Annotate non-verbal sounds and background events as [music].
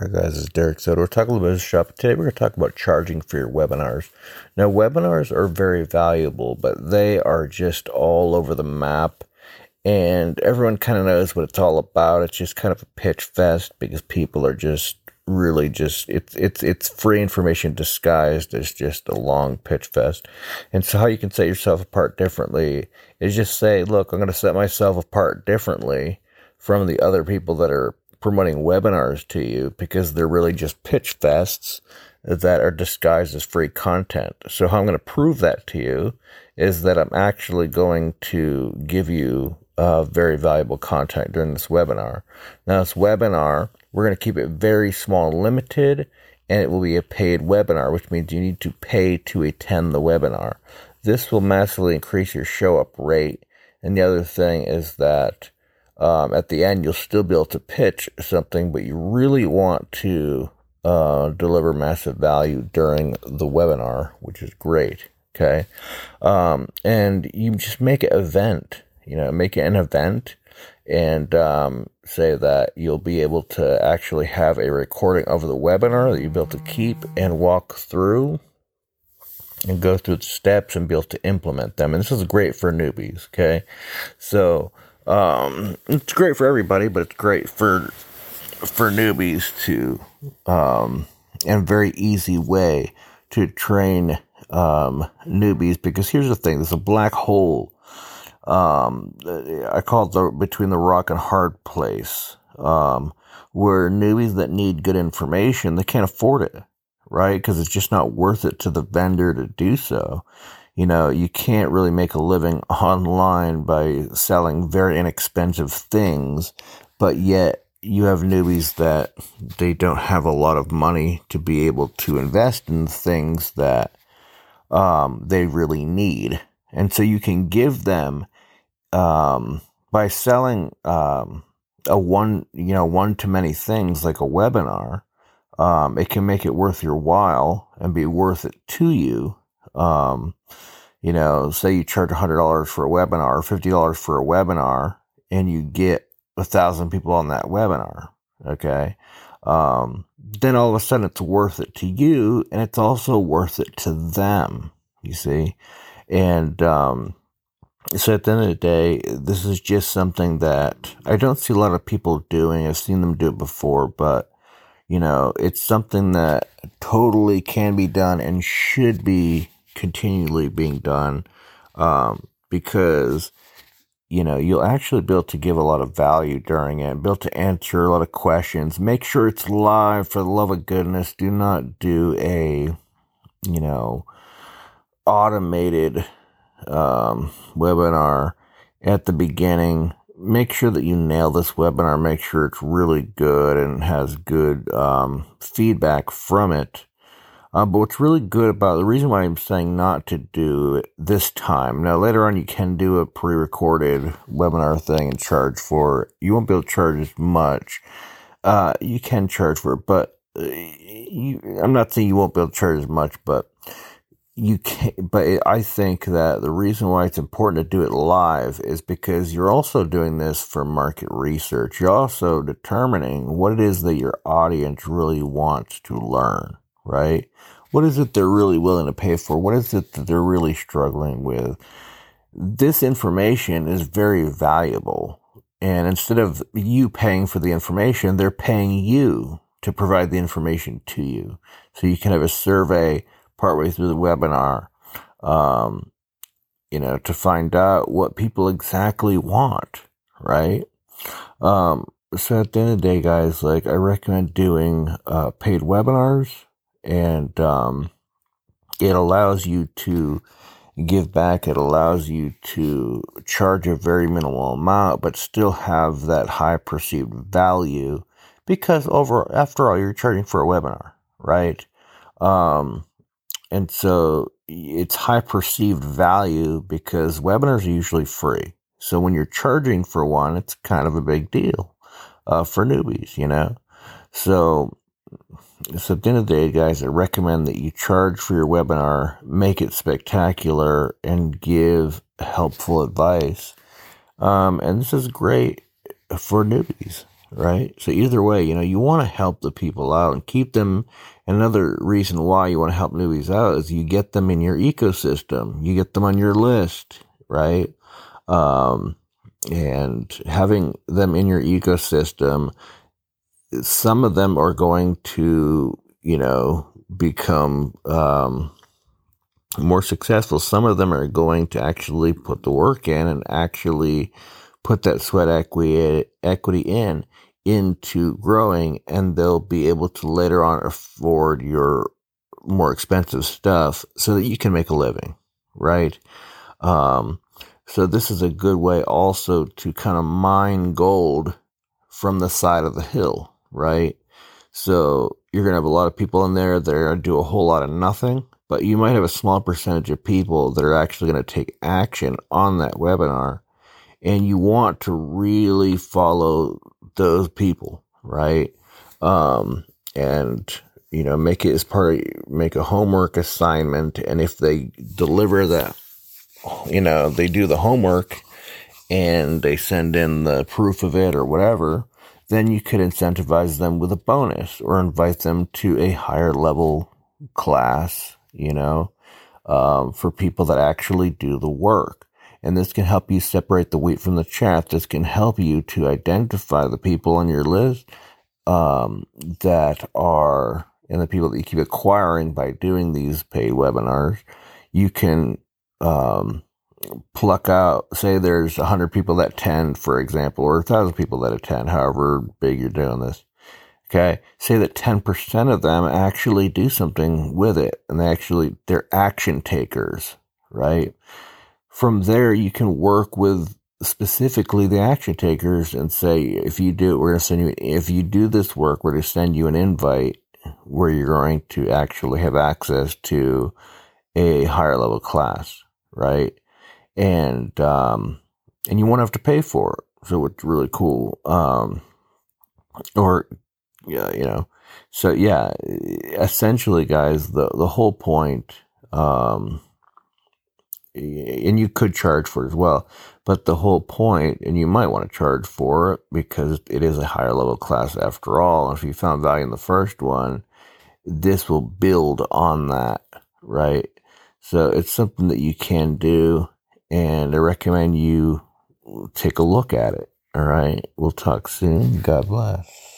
Hi guys, it's Derek Soto. We're talking a little about this shop. Today we're going to talk about charging for your webinars. Now, webinars are very valuable, but they are just all over the map, and everyone kind of knows what it's all about. It's just kind of a pitch fest because people are just really just it's it's it's free information disguised as just a long pitch fest. And so, how you can set yourself apart differently is just say, "Look, I'm going to set myself apart differently." From the other people that are promoting webinars to you because they're really just pitch fests that are disguised as free content. So, how I'm going to prove that to you is that I'm actually going to give you uh, very valuable content during this webinar. Now, this webinar, we're going to keep it very small limited, and it will be a paid webinar, which means you need to pay to attend the webinar. This will massively increase your show up rate. And the other thing is that um, at the end, you'll still be able to pitch something, but you really want to uh, deliver massive value during the webinar, which is great. Okay. Um, and you just make an event, you know, make it an event and um, say that you'll be able to actually have a recording of the webinar that you'll be able to keep and walk through and go through the steps and be able to implement them. And this is great for newbies. Okay. So, um, it's great for everybody, but it's great for for newbies to um, and very easy way to train um, newbies because here's the thing: there's a black hole. Um, I call it the between the rock and hard place, um, where newbies that need good information they can't afford it, right? Because it's just not worth it to the vendor to do so you know, you can't really make a living [laughs] online by selling very inexpensive things, but yet you have newbies that they don't have a lot of money to be able to invest in things that um, they really need. And so you can give them um, by selling um, a one, you know, one to many things like a webinar. Um, it can make it worth your while and be worth it to you um, you know, say you charge $100 for a webinar or $50 for a webinar and you get a thousand people on that webinar. Okay. Um, then all of a sudden it's worth it to you and it's also worth it to them, you see? And, um, so at the end of the day, this is just something that I don't see a lot of people doing. I've seen them do it before, but you know, it's something that totally can be done and should be continually being done um, because you know you'll actually be able to give a lot of value during it be able to answer a lot of questions make sure it's live for the love of goodness. Do not do a you know automated um, webinar at the beginning. Make sure that you nail this webinar make sure it's really good and has good um, feedback from it uh, but what's really good about the reason why I'm saying not to do it this time. Now later on, you can do a pre-recorded webinar thing and charge for it. You won't be able to charge as much. Uh, you can charge for it, but uh, you, I'm not saying you won't be able to charge as much, but you can but I think that the reason why it's important to do it live is because you're also doing this for market research. You're also determining what it is that your audience really wants to learn right? What is it they're really willing to pay for? What is it that they're really struggling with? This information is very valuable. And instead of you paying for the information, they're paying you to provide the information to you. So you can have a survey partway through the webinar, um, you know, to find out what people exactly want, right? Um, so at the end of the day, guys, like I recommend doing uh, paid webinars and um, it allows you to give back. It allows you to charge a very minimal amount, but still have that high perceived value because over after all, you're charging for a webinar, right? Um, and so it's high perceived value because webinars are usually free. So when you're charging for one, it's kind of a big deal uh, for newbies, you know. So so at the end of the day, guys, I recommend that you charge for your webinar, make it spectacular, and give helpful advice. Um, and this is great for newbies. right? So either way, you know, you want to help the people out and keep them. Another reason why you want to help newbies out is you get them in your ecosystem, you get them on your list, right? Um, and having them in your ecosystem, some of them are going to, you know, become um, more successful. Some of them are going to actually put the work in and actually put that sweat equity equity in into growing, and they'll be able to later on afford your more expensive stuff so that you can make a living, right? Um, so this is a good way also to kind of mine gold from the side of the hill, right? So you're going to have a lot of people in there that are going to do a whole lot of nothing, but you might have a small percentage of people that are actually going to take action on that webinar. And you want to really follow those people, right? Um, and, you know, make it as part of, make a homework assignment. And if they deliver that you know, they do the homework and they send in the proof of it or whatever, then you could incentivize them with a bonus or invite them to a higher level class, you know, um, for people that actually do the work. And this can help you separate the wheat from the chaff. This can help you to identify the people on your list um, that are, and the people that you keep acquiring by doing these paid webinars. You can um, pluck out, say there's a hundred people that attend, for example, or a thousand people that attend, however big you're doing this. Okay. Say that 10% of them actually do something with it and they actually, they're action takers, right? From there, you can work with specifically the action takers and say, if you do, we're going to send you, if you do this work, we're going to send you an invite where you're going to actually have access to a higher level class right? And um, and you won't have to pay for it. So it's really cool. Um, or yeah, you know. So yeah, essentially, guys, the the whole point, um, and you could charge for it as well, but the whole point, and you might want to charge for it because it is a higher level class after all. And if you found value in the first one, this will build on that, right? So it's something that you can do, and I recommend you take a look at it. All right. We'll talk soon. God bless.